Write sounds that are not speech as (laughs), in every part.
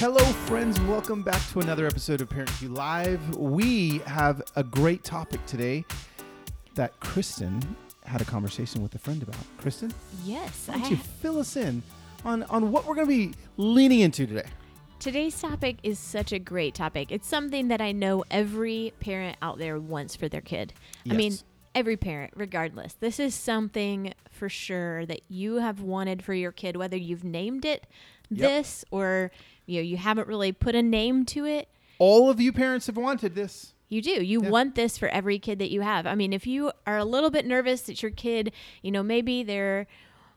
Hello, friends. Welcome back to another episode of Parent Cue Live. We have a great topic today that Kristen had a conversation with a friend about. Kristen, Yes. why don't I- you fill us in on, on what we're going to be leaning into today? today's topic is such a great topic. It's something that I know every parent out there wants for their kid. I mean, Yes. every parent, regardless. This is something for sure that you have wanted for your kid, whether you've named it Yep. this or you know you haven't really put a name to it. All of you parents have wanted this. You do. You Yeah. want this for every kid that you have. I mean, if you are a little bit nervous that your kid, you know, maybe they're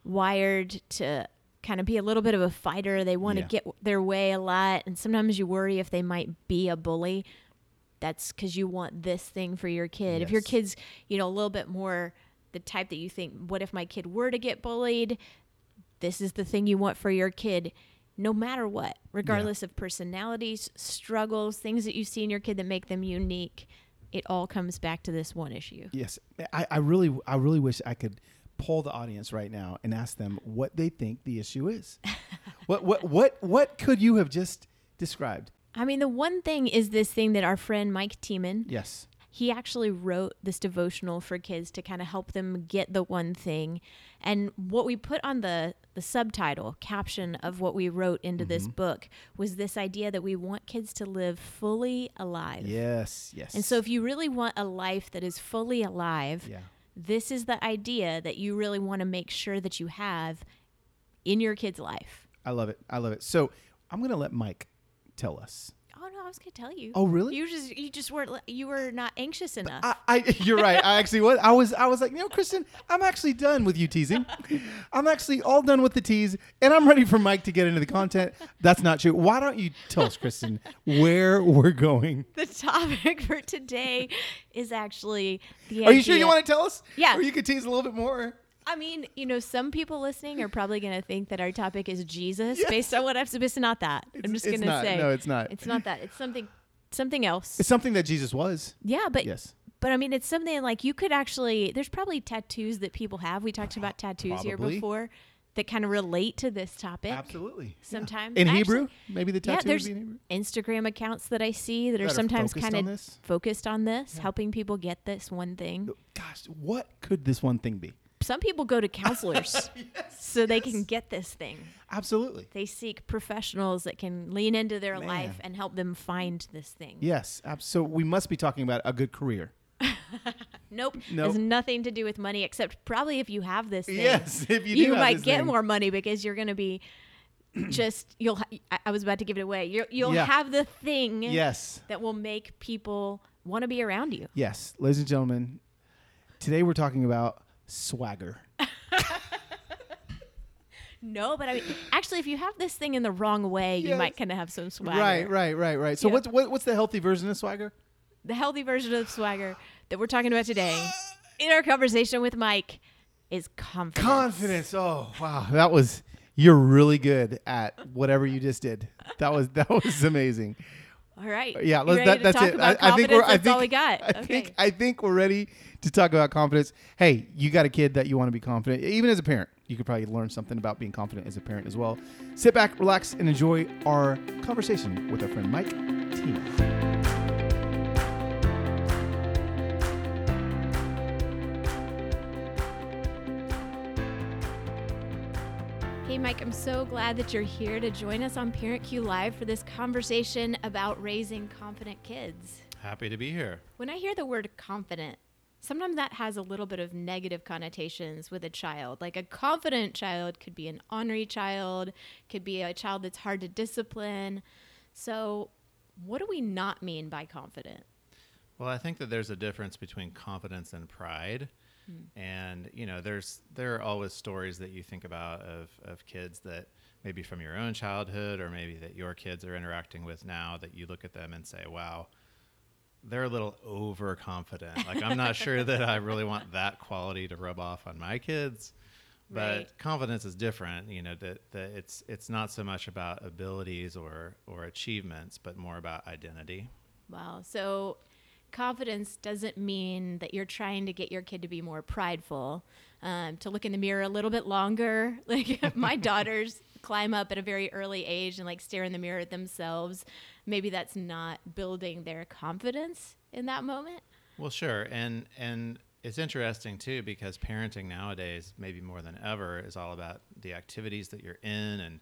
wired to kind of be a little bit of a fighter, they want to Yeah. get their way a lot, and sometimes you worry if they might be a bully. That's because you want this thing for your kid. If your kid's, you know, a little bit more the type that you think, what if my kid were to get bullied? This is the thing you want for your kid, no matter what, regardless of personalities, struggles, things that you see in your kid that make them unique. It all comes back to this one issue. Yes, I, I really, I really wish I could poll the audience right now and ask them what they think the issue is. (laughs) what, what, what, what could you have just described? I mean, the one thing is this thing that our friend Mike Tiemann, Yes. He actually wrote this devotional for kids to kind of help them get the one thing. And what we put on the the subtitle caption of what we wrote into this mm-hmm. book was this idea that we want kids to live fully alive. Yes. Yes. And so if you really want a life that is fully alive, yeah. this is the idea that you really want to make sure that you have in your kid's life. I love it. I love it. So I'm going to let Mike tell us. I was gonna tell you. Oh, really? You just you just weren't you were not anxious enough. I, I, you're right. I actually was. I was. I was like, you know, Kristen, I'm actually done with you teasing. I'm actually all done with the tease, and I'm ready for Mike to get into the content. That's not true. Why don't you tell us, Kristen, where we're going? the topic for today is actually the Are you sure you want to tell us? Yeah. Or you could tease a little bit more. I mean, you know, some people listening are probably going to think that our topic is Jesus Yes. based on what I've said. It's not that. It's- I'm just going to say No, it's not. It's not that. It's something something else. It's something that Jesus was. yeah, but Yes. but I mean, it's something like you could actually. There's probably tattoos that people have. We talked about tattoos here before that kind of relate to this topic. Absolutely. Sometimes In I Hebrew, actually- maybe the yeah, tattoo would there's be in Hebrew. Instagram accounts that I see that are That are sometimes kind of focused on this, helping people get this one thing. Gosh, what could this one thing be? Some people go to counselors (laughs) so they can get this thing. Absolutely. They seek professionals that can lean into their Man. life and help them find this thing. Yes. ab- So we must be talking about a good career. (laughs) Nope. Nope. Has nothing to do with money except probably if you have this thing. Yes, if you do have might get thing. more money because you're going to be (clears throat) just you'll ha- I- was about to give it away. You're, you'll Yeah. have the thing Yes. that will make people want to be around you. Yes, ladies and gentlemen, today we're talking about swagger. No, but I mean actually if you have this thing in the wrong way, you might kind of have some swagger. Right, right, right, right. So Yeah. what's what, what's the healthy version of swagger? the healthy version of swagger that we're talking about today in our conversation with Mike is confidence. Confidence. Oh, wow. That was you're really good at whatever you just did. That was that was amazing. All right. Yeah, let's, that, that's it. I, I think we're. I think all we got. I okay. think I think we're ready to talk about confidence. Hey, you got a kid that you want to be confident, even as a parent. You could probably learn something about being confident as a parent as well. Sit back, relax, and enjoy our conversation with our friend Mike Tiemann. Mike, I'm so glad that you're here to join us on Parent Cue Live for this conversation about raising confident kids. Happy to be here. When I hear the word confident, sometimes that has a little bit of negative connotations with a child. Like a confident child could be an ornery child, could be a child that's hard to discipline. So, what do we not mean by confident? Well, I think that there's a difference between confidence and pride. Hmm. And you know, there's there are always stories that you think about of of kids that maybe from your own childhood or maybe that your kids are interacting with now that you look at them and say, "Wow, they're a little overconfident." like I'm not sure that I really want that quality to rub off on my kids. But Right. confidence is different, you know, that, that it's it's not so much about abilities or or achievements, but more about identity. Wow. So confidence doesn't mean that you're trying to get your kid to be more prideful, um, to look in the mirror a little bit longer. (laughs) Like my (laughs) daughters climb up at a very early age and like stare in the mirror at themselves, maybe that's not building their confidence in that moment. Well, sure, and and it's interesting too because parenting nowadays, maybe more than ever, is all about the activities that you're in and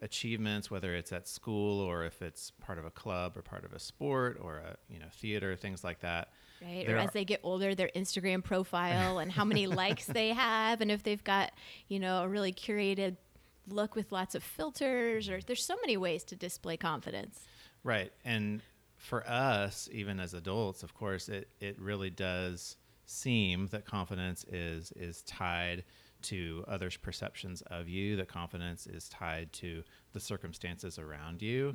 achievements, whether it's at school or if it's part of a club or part of a sport or a you know theater, things like that. Right. There or as they get older, their Instagram profile and how many (laughs) likes they have, and if they've got, you know, a really curated look with lots of filters, or there's so many ways to display confidence. Right. And for us, even as adults, of course, it, it really does seem that confidence is is tied to others' perceptions of you, that confidence is tied to the circumstances around you,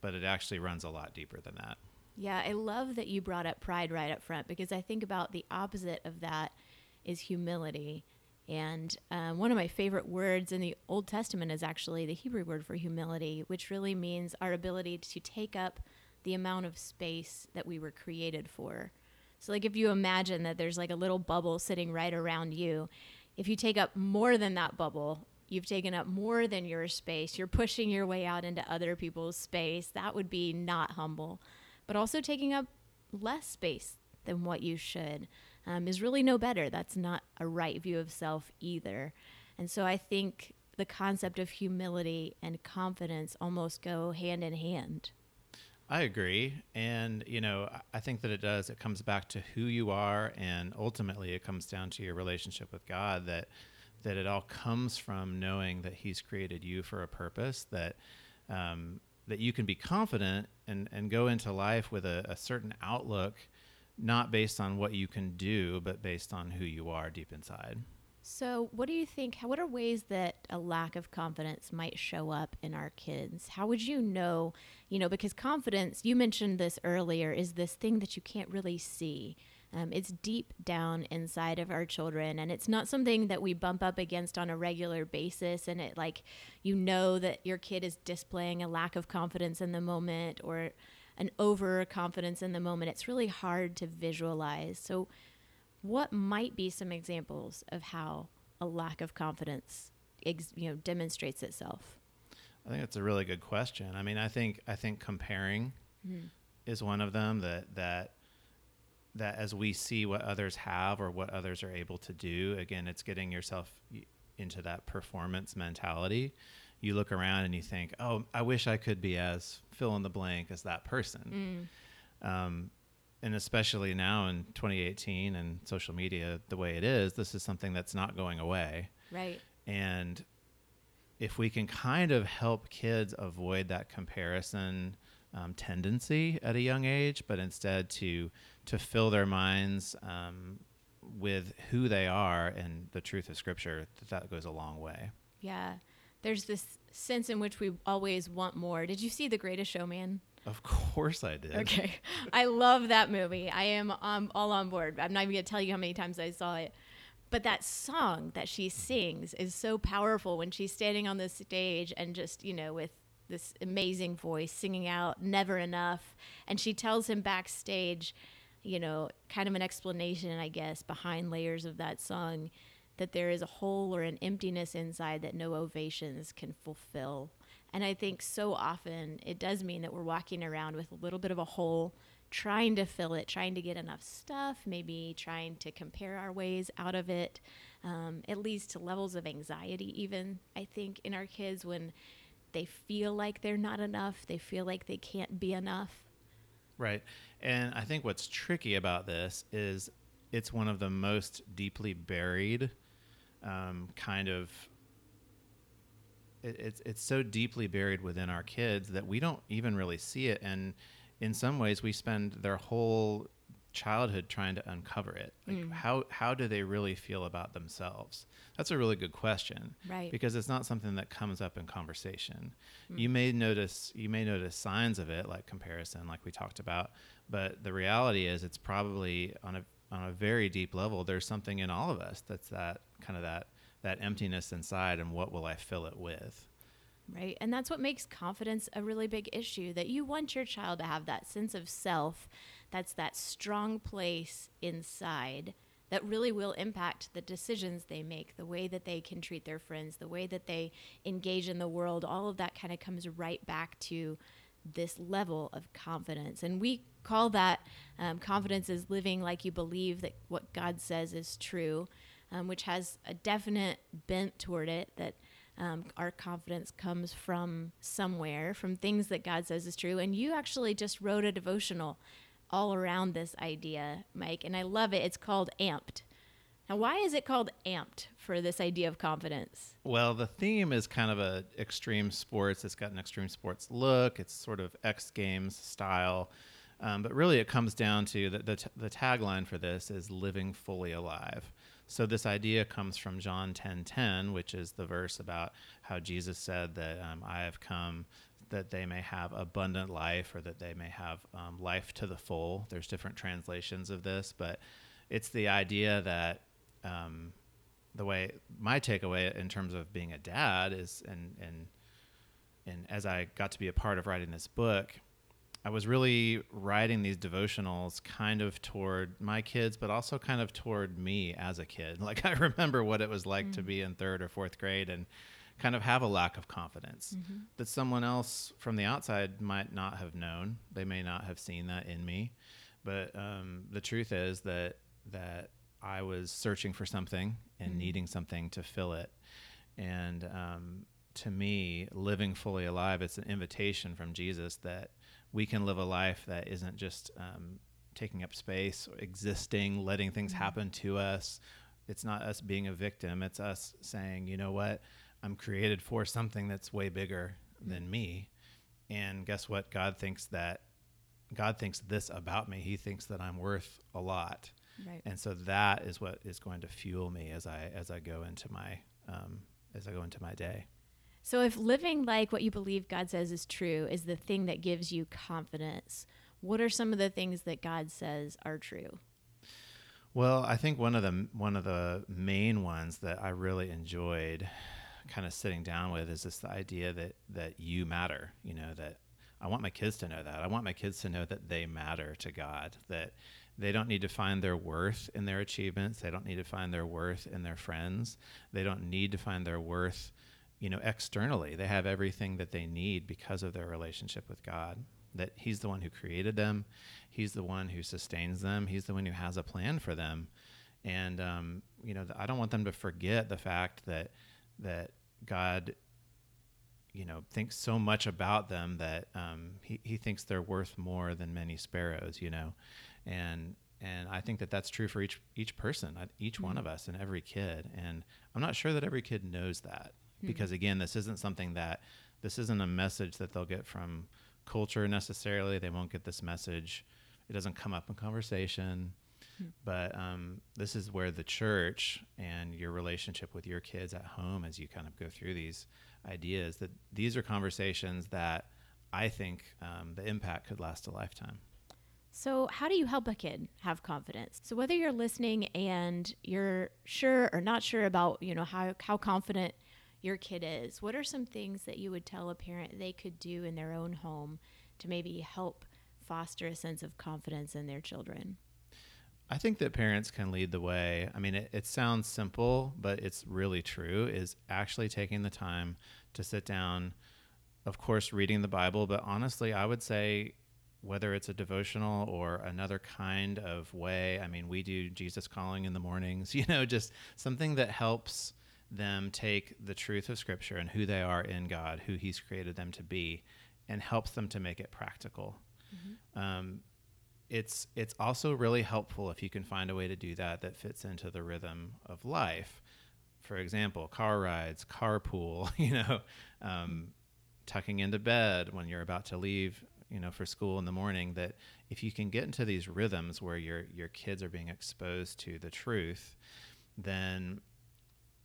but it actually runs a lot deeper than that. Yeah, I love that you brought up pride right up front because I think about the opposite of that is humility. And um, one of my favorite words in the Old Testament is actually the Hebrew word for humility, which really means our ability to take up the amount of space that we were created for. So, like, if you imagine that there's like a little bubble sitting right around you, if you take up more than that bubble, you've taken up more than your space, you're pushing your way out into other people's space. That would be not humble. But also taking up less space than what you should um, is really no better. That's not a right view of self either. And so I think the concept of humility and confidence almost go hand in hand. I agree. And, you know, I- think that it does. It comes back to who you are. And ultimately, it comes down to your relationship with God that, that it all comes from knowing that He's created you for a purpose, that, um, that you can be confident and, and go into life with a, a certain outlook, not based on what you can do, but based on who you are deep inside. So, what do you think? What are ways that a lack of confidence might show up in our kids? How would you know? You know, because confidence, you mentioned this earlier, is this thing that you can't really see. Um, it's deep down inside of our children, and it's not something that we bump up against on a regular basis. And it, like, you know that your kid is displaying a lack of confidence in the moment or an overconfidence in the moment. It's really hard to visualize. So, what might be some examples of how a lack of confidence ex- you know demonstrates itself I think that's a really good question. I mean, I think I think comparing is one of them that that that as we see what others have or what others are able to do, again, it's getting yourself into that performance mentality. You look around and you think, "Oh, I wish I could be as fill in the blank as that person." Um, and especially now in 2018 and social media the way it is, this is something that's not going away. right And if we can kind of help kids avoid that comparison um, tendency at a young age, but instead to to fill their minds um, with who they are and the truth of Scripture, that, that goes a long way. yeah there's this sense in which we always want more did you see the greatest showman Of course, I did. okay. I love that movie. I am um, all on board. I'm not even going to tell you how many times i saw it. But that song that she sings is so powerful when she's standing on the stage and just you know with this amazing voice singing out never enough. And she tells him backstage you know kind of an explanation i guess behind layers of that song that there is a hole or an emptiness inside that no ovations can fulfill and i think so often it does mean that we're walking around with a little bit of a hole trying to fill it, trying to get enough stuff, maybe trying to compare our ways out of it. Um, it leads to levels of anxiety, even, I think, in our kids when they feel like they're not enough, they feel like they can't be enough. Right. And I think what's tricky about this is it's one of the most deeply buried um, kind of. It, it's it's so deeply buried within our kids that we don't even really see it, and in some ways we spend their whole childhood trying to uncover it. Like mm. how how do they really feel about themselves? That's a really good question, Right. Because it's not something that comes up in conversation. Mm. You may notice you may notice signs of it, like comparison, like we talked about. But the reality is, it's probably on a on a very deep level. There's something in all of us that's that kind of that that emptiness inside, and what will I fill it with? Right. And that's what makes confidence a really big issue that you want your child to have that sense of self. That's that strong place inside that really will impact the decisions they make, the way that they can treat their friends, the way that they engage in the world. All of that kind of comes right back to this level of confidence. And we call that um, confidence is living like you believe that what God says is true, um, which has a definite bent toward it that. Um, our confidence comes from somewhere, from things that God says is true. And you actually just wrote a devotional all around this idea, Mike, and I love it. It's called Amped. Now, why is it called Amped for this idea of confidence? Well, the theme is kind of a extreme sports. It's got an extreme sports look. It's sort of X Games style. Um, but really, it comes down to the, the, t- the tagline for this is living fully alive. So this idea comes from John 10:10, 10, which is the verse about how Jesus said that um, I have come that they may have abundant life or that they may have um, life to the full. There's different translations of this, but it's the idea that um, the way my takeaway in terms of being a dad is, and and and as I got to be a part of writing this book, I was really writing these devotionals kind of toward my kids, but also kind of toward me as a kid. (laughs) Like I remember what it was like mm-hmm. to be in third or fourth grade and kind of have a lack of confidence mm-hmm. that someone else from the outside might not have known. They may not have seen that in me, but um, the truth is that that I was searching for something and mm-hmm. needing something to fill it, and um, to me, living fully alive, it's an invitation from Jesus that we can live a life that isn't just um, taking up space, existing, letting things mm-hmm. happen to us. It's not us being a victim. It's us saying, you know what? I'm created for something that's way bigger mm-hmm. than me. And guess what? God thinks that God thinks this about me. He thinks that I'm worth a lot. Right. And so that is what is going to fuel me as I as I go into my um, as I go into my day. So, if living like what you believe God says is true is the thing that gives you confidence, what are some of the things that God says are true? Well, I think one of the one of the main ones that I really enjoyed kind of sitting down with is this the idea that that you matter, you know, that I want my kids to know that. I want my kids to know that they matter to God, that they don't need to find their worth in their achievements. They don't need to find their worth in their friends. They don't need to find their worth you know, externally. They have everything that they need because of their relationship with God. That He's the one who created them, He's the one who sustains them, He's the one who has a plan for them. And um, you know, I don't want them to forget the fact that that God, you know, thinks so much about them that um, he he thinks they're worth more than many sparrows. You know, and and I think that that's true for each each person, each mm-hmm. one of us, and every kid. And I'm not sure that every kid knows that mm-hmm. because again, this isn't something that this isn't a message that they'll get from culture necessarily. They won't get this message. It doesn't come up in conversation. Mm-hmm. But um, this is where the church and your relationship with your kids at home, as you kind of go through these ideas, that these are conversations that I think um, the impact could last a lifetime. So, how do you help a kid have confidence? So, whether you're listening and you're sure or not sure about, you know, how, how confident your kid is, what are some things that you would tell a parent they could do in their own home to maybe help foster a sense of confidence in their children? I think that parents can lead the way. I mean, it, it, sounds simple, but it's really true, is actually taking the time to sit down, of course, reading the Bible, but honestly, I would say whether it's a devotional or another kind of way. I mean, we do Jesus calling in the mornings, (laughs) you know, just something that helps them take the truth of Scripture and who they are in God, who He's created them to be, and helps them to make it practical. Mm-hmm. Um, it's it's also really helpful if you can find a way to do that that fits into the rhythm of life. For example, car rides, carpool, (laughs) you know, um, tucking into bed when you're about to leave, you know, for school in the morning. That if you can get into these rhythms where your your kids are being exposed to the truth, then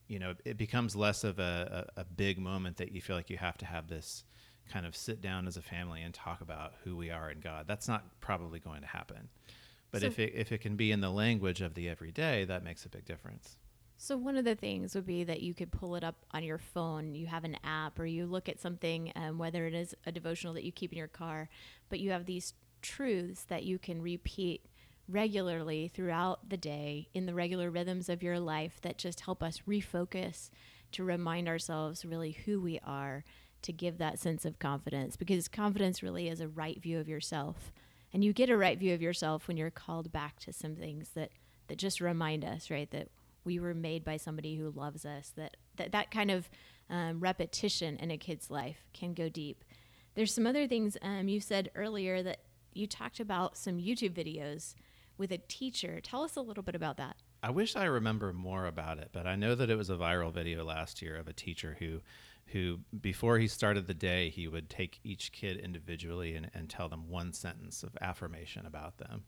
you know, it becomes less of a, a, a, big moment that you feel like you have to have this kind of sit down as a family and talk about who we are in God. That's not probably going to happen. But so, if it if it can be in the language of the everyday, that makes a big difference. So one of the things would be that you could pull it up on your phone. You have an app, or you look at something, um, whether it is a devotional that you keep in your car, but you have these truths that you can repeat regularly throughout the day in the regular rhythms of your life that just help us refocus to remind ourselves really who we are to give that sense of confidence because confidence really is a right view of yourself. And you get a right view of yourself when you're called back to some things that that just remind us right that we were made by somebody who loves us that that, that kind of um, repetition in a kid's life can go deep. There's some other things um, you said earlier that you talked about some youtube videos with a teacher. Tell us a little bit about that. I wish I remember more about it, but I know that it was a viral video last year of a teacher who who before he started the day he would take each kid individually and, and tell them one sentence of affirmation about them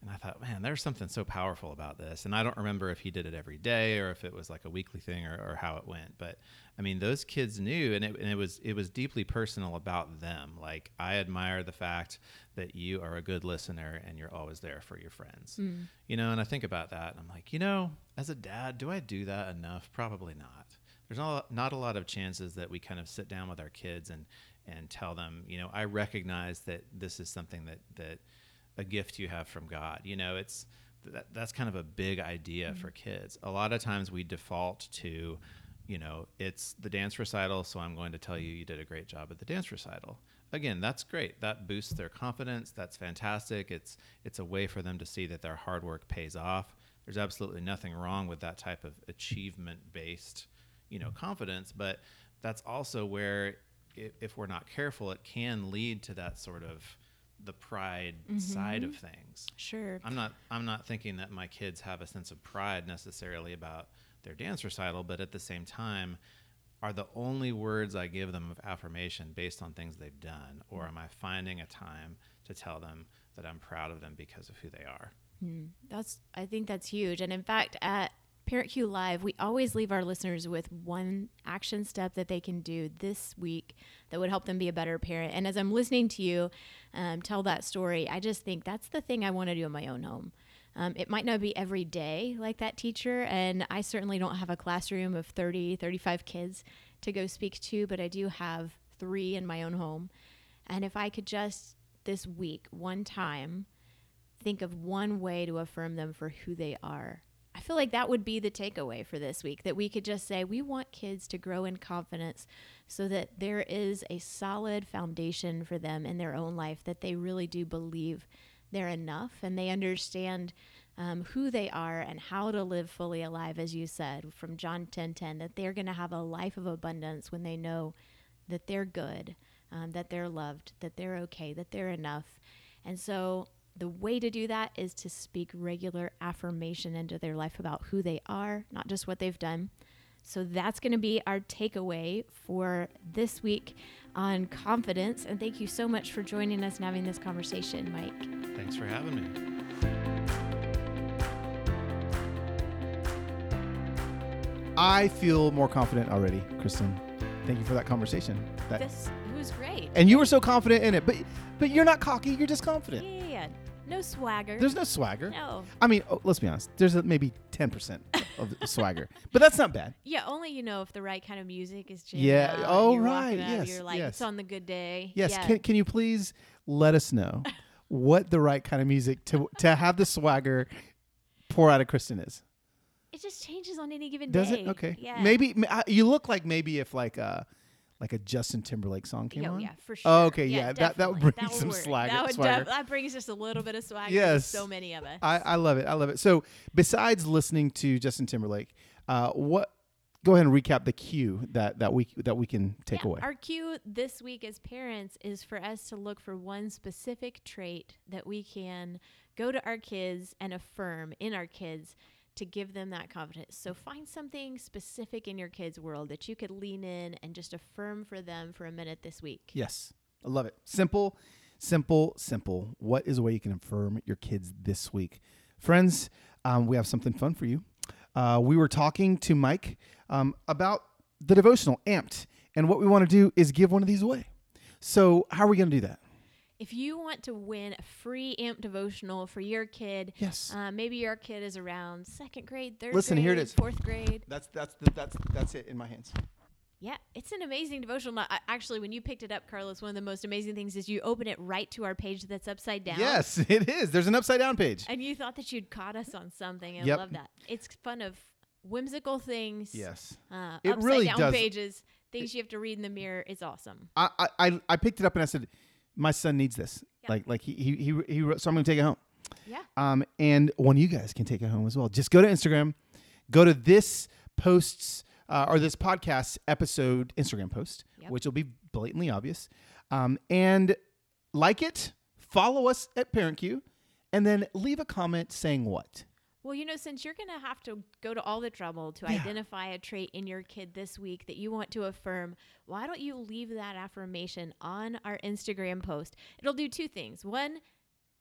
and i thought man there's something so powerful about this. And i don't remember if he did it every day or if it was like a weekly thing or, or how it went. But i mean those kids knew and it, and it was it was deeply personal about them. Like i admire the fact that you are a good listener and you're always there for your friends. Mm. you know and i think about that and i'm like you know as a dad do i do that enough? Probably not. There's not, not a lot of chances that we kind of sit down with our kids and and tell them, you know, I recognize that this is something that that a gift you have from God. You know, it's that, that's kind of a big idea mm-hmm. for kids. A lot of times we default to, you know, it's the dance recital, so I'm going to tell you you did a great job at the dance recital. Again, that's great. That boosts their confidence. That's fantastic. It's it's a way for them to see that their hard work pays off. There's absolutely nothing wrong with that type of achievement based you know confidence but that's also where if, if we're not careful it can lead to that sort of the pride mm-hmm. side of things. Sure. I'm not i'm not thinking that my kids have a sense of pride necessarily about their dance recital but at the same time are the only words i give them of affirmation based on things they've done? Or am i finding a time to tell them that i'm proud of them because of who they are? Mm, that's i think that's huge. And in fact at Parent Cue Live, we always leave our listeners with one action step that they can do this week that would help them be a better parent. And as I'm listening to you um, tell that story, I just think that's the thing I want to do in my own home. Um, it might not be every day like that teacher, and I certainly don't have a classroom of 30, 35 kids to go speak to, but I do have three in my own home. And if I could just this week, one time, think of one way to affirm them for who they are I feel like that would be the takeaway for this week that we could just say we want kids to grow in confidence so that there is a solid foundation for them in their own life that they really do believe they're enough and they understand um, who they are and how to live fully alive, as you said from John 10 10, that they're going to have a life of abundance when they know that they're good, um, that they're loved, that they're okay, that they're enough. And so the way to do that is to speak regular affirmation into their life about who they are, not just what they've done. So that's going to be our takeaway for this week on confidence. And thank you so much for joining us and having this conversation, Mike. Thanks for having me. I feel more confident already, Kristen. Thank you for that conversation. That, this was great. And you were so confident in it, but but you're not cocky. You're just confident. Yeah, yeah. No swagger. There's no swagger. No. I mean, oh, let's be honest. There's a, maybe 10% of (laughs) swagger, but that's not bad. Yeah, only you know if the right kind of music is jamming. Yeah. Out, oh, right. Yes. Yes. You're like, yes. it's on the good day. Yes. Yeah. Can, can you please let us know (laughs) what the right kind of music to to have the swagger pour out of Kristen is? it just changes on any given Does day. Does it? Okay. Yeah. Maybe m- you look like maybe if like uh like a Justin Timberlake song came Yo, on. yeah, for sure. Oh, okay, yeah, that- that would bring would some work. swagger- That, would def- that brings just a little bit of swagger. Yes. to so many of us. I, I love it. I love it. So besides listening to Justin Timberlake, uh, what? Go ahead and recap the cue that that we that we can take Yeah, away. Our cue this week as parents is for us to look for one specific trait that we can go to our kids and affirm in our kids to give them that confidence. So find something specific in your kids' world that you could lean in and just affirm for them for a minute this week. Yes, I love it. Simple, simple, simple. What is a way you can affirm your kids this week, friends? Um, we have something fun for you. Uh, we were talking to Mike um, about the devotional Amped, and what we want to do is give one of these away. So, how are we going to do that? If you want to win a free Amped devotional for your kid, Yes. uh, maybe your kid is around second grade, third Listen, grade, here it is. fourth grade. That's that's that's that's it in my hands. Yeah, it's an amazing devotional. Actually, when you picked it up, Carlos, one of the most amazing things is you open it right to our page that's upside down. Yes, (laughs) it is. There's an upside down page. And you thought that you'd caught us on something. I Yep. love that. It's fun of whimsical things. Yes. Uh, It upside really down does. pages, things you have to read in the mirror. It's awesome. I- I, I picked it up and I said, my son needs this. Yeah. Like, like he, he, he, he wrote, so I'm going to take it home. Yeah. Um, and one of you guys can take it home as well. Just go to Instagram, go to this post's uh, or this podcast episode Instagram post, Yep. which will be blatantly obvious, um, and like it, follow us at Parent ParentCue, and then leave a comment saying what. Well, you know, since you're going to have to go to all the trouble to identify a trait in your kid this week that you want to affirm, why don't you leave that affirmation on our Instagram post? It'll do two things. One,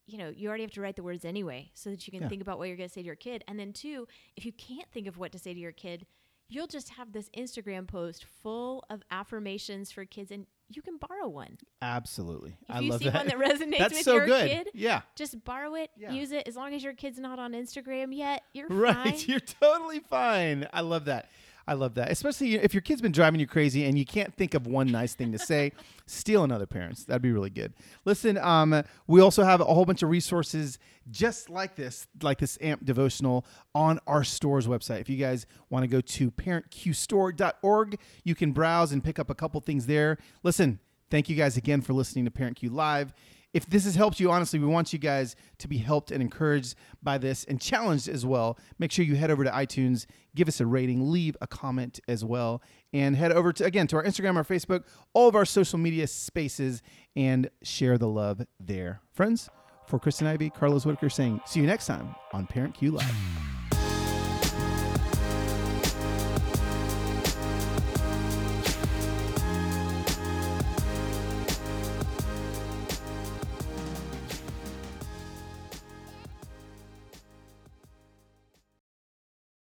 you know, you already have to write the words anyway so that you can Yeah. think about what you're going to say to your kid. And then two, if you can't think of what to say to your kid, you'll just have this Instagram post full of affirmations for kids and you can borrow one. Absolutely, If I you love see that. one that (laughs) resonates That's with so your good. kid, Yeah. just borrow it, Yeah. use it. As long as your kid's not on Instagram yet, you're (laughs) Right. fine. You're totally fine. I love that. I love that. Especially if your kid's been driving you crazy and you can't think of one nice thing to say, (laughs) steal another parent's. That'd be really good. Listen, um, we also have a whole bunch of resources just like this, like this Amped devotional on our store's website. If you guys want to go to parentcuestore.org, you can browse and pick up a couple things there. Listen, thank you guys again for listening to Parent Cue Live. If this has helped you, honestly, we want you guys to be helped and encouraged by this and challenged as well. Make sure you head over to iTunes, give us a rating, leave a comment as well, and head over to again to our Instagram, our Facebook, all of our social media spaces, and share the love there. Friends, for Kristen Ivy, Carlos Whitaker saying, see you next time on Parent Cue Live.